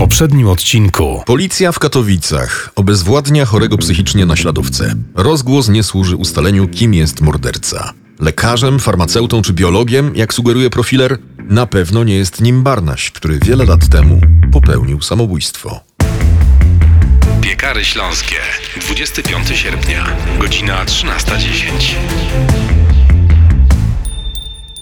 poprzednim odcinku. Policja w Katowicach obezwładnia chorego psychicznie naśladowcę. Rozgłos nie służy ustaleniu, kim jest morderca. Lekarzem, farmaceutą czy biologiem, jak sugeruje profiler, na pewno nie jest nim Barnaś, który wiele lat temu popełnił samobójstwo. Piekary Śląskie. 25 sierpnia, godzina 13.10.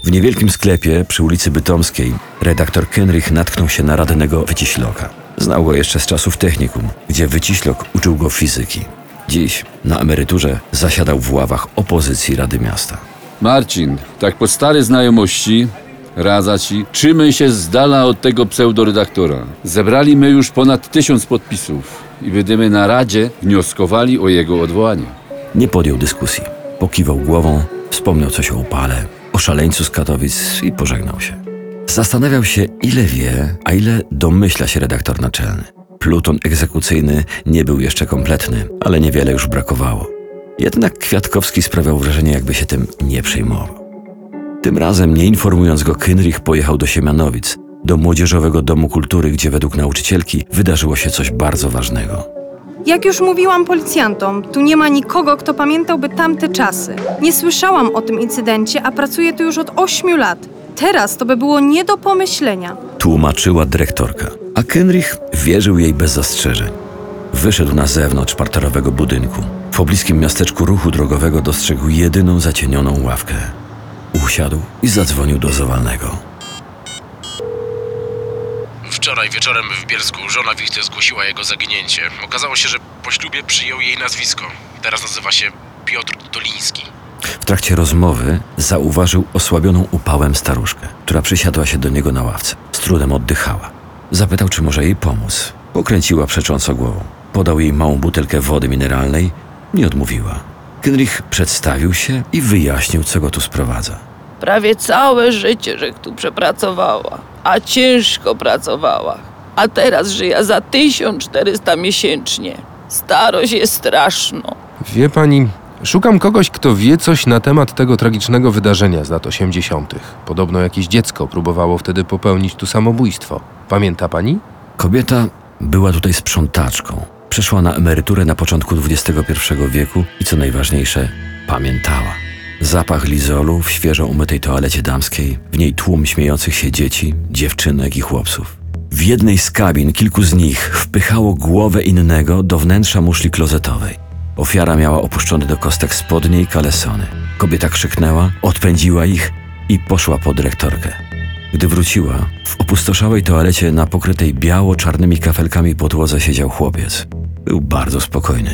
W niewielkim sklepie przy ulicy Bytomskiej redaktor Kenrich natknął się na radnego Wyciśloka. Znał go jeszcze z czasów technikum, gdzie Wyciślok uczył go fizyki. Dziś, na emeryturze, zasiadał w ławach opozycji Rady Miasta. Marcin, tak po starej znajomości radza ci, trzymaj się z dala od tego pseudoredaktora. Zebrali my już ponad tysiąc podpisów i będziemy na Radzie wnioskowali o jego odwołanie. Nie podjął dyskusji. Pokiwał głową, wspomniał coś o upale, o szaleńcu z Katowic i pożegnał się. Zastanawiał się, ile wie, a ile domyśla się redaktor naczelny. Pluton egzekucyjny nie był jeszcze kompletny, ale niewiele już brakowało. Jednak Kwiatkowski sprawiał wrażenie, jakby się tym nie przejmował. Tym razem, nie informując go, Kynrich pojechał do Siemianowic, do Młodzieżowego Domu Kultury, gdzie według nauczycielki wydarzyło się coś bardzo ważnego. Jak już mówiłam policjantom, tu nie ma nikogo, kto pamiętałby tamte czasy. Nie słyszałam o tym incydencie, a pracuję tu już od ośmiu lat. Teraz to by było nie do pomyślenia. Tłumaczyła dyrektorka, a Kenrich wierzył jej bez zastrzeżeń. Wyszedł na zewnątrz parterowego budynku. W pobliskim miasteczku ruchu drogowego dostrzegł jedyną zacienioną ławkę. Usiadł i zadzwonił do Zawalnego. Wczoraj wieczorem w Bielsku żona Wichty zgłosiła jego zaginięcie. Okazało się, że po ślubie przyjął jej nazwisko. Teraz nazywa się Piotr Doliński. W trakcie rozmowy zauważył osłabioną upałem staruszkę, która przysiadła się do niego na ławce. Z trudem oddychała. Zapytał, czy może jej pomóc. Pokręciła przecząco głową. Podał jej małą butelkę wody mineralnej. Nie odmówiła. Kenrich przedstawił się i wyjaśnił, co go tu sprowadza. Prawie całe życie, że tu przepracowała, a ciężko pracowała. A teraz żyje za 1400 miesięcznie. Starość jest straszną. Wie pani, szukam kogoś, kto wie coś na temat tego tragicznego wydarzenia z lat 80. Podobno jakieś dziecko próbowało wtedy popełnić tu samobójstwo. Pamięta pani? Kobieta była tutaj sprzątaczką. Przeszła na emeryturę na początku XXI wieku i co najważniejsze, pamiętała. Zapach lizolu w świeżo umytej toalecie damskiej, w niej tłum śmiejących się dzieci, dziewczynek i chłopców. W jednej z kabin kilku z nich wpychało głowę innego do wnętrza muszli klozetowej. Ofiara miała opuszczone do kostek spodnie i kalesony. Kobieta krzyknęła, odpędziła ich i poszła po dyrektorkę. Gdy wróciła, w opustoszałej toalecie na pokrytej biało-czarnymi kafelkami podłodze siedział chłopiec. Był bardzo spokojny.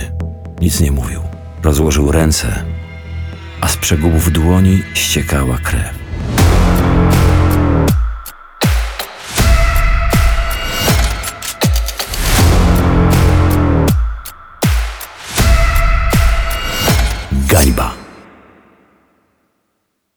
Nic nie mówił. Rozłożył ręce, z przegubów dłoni ściekała krew. Gańba.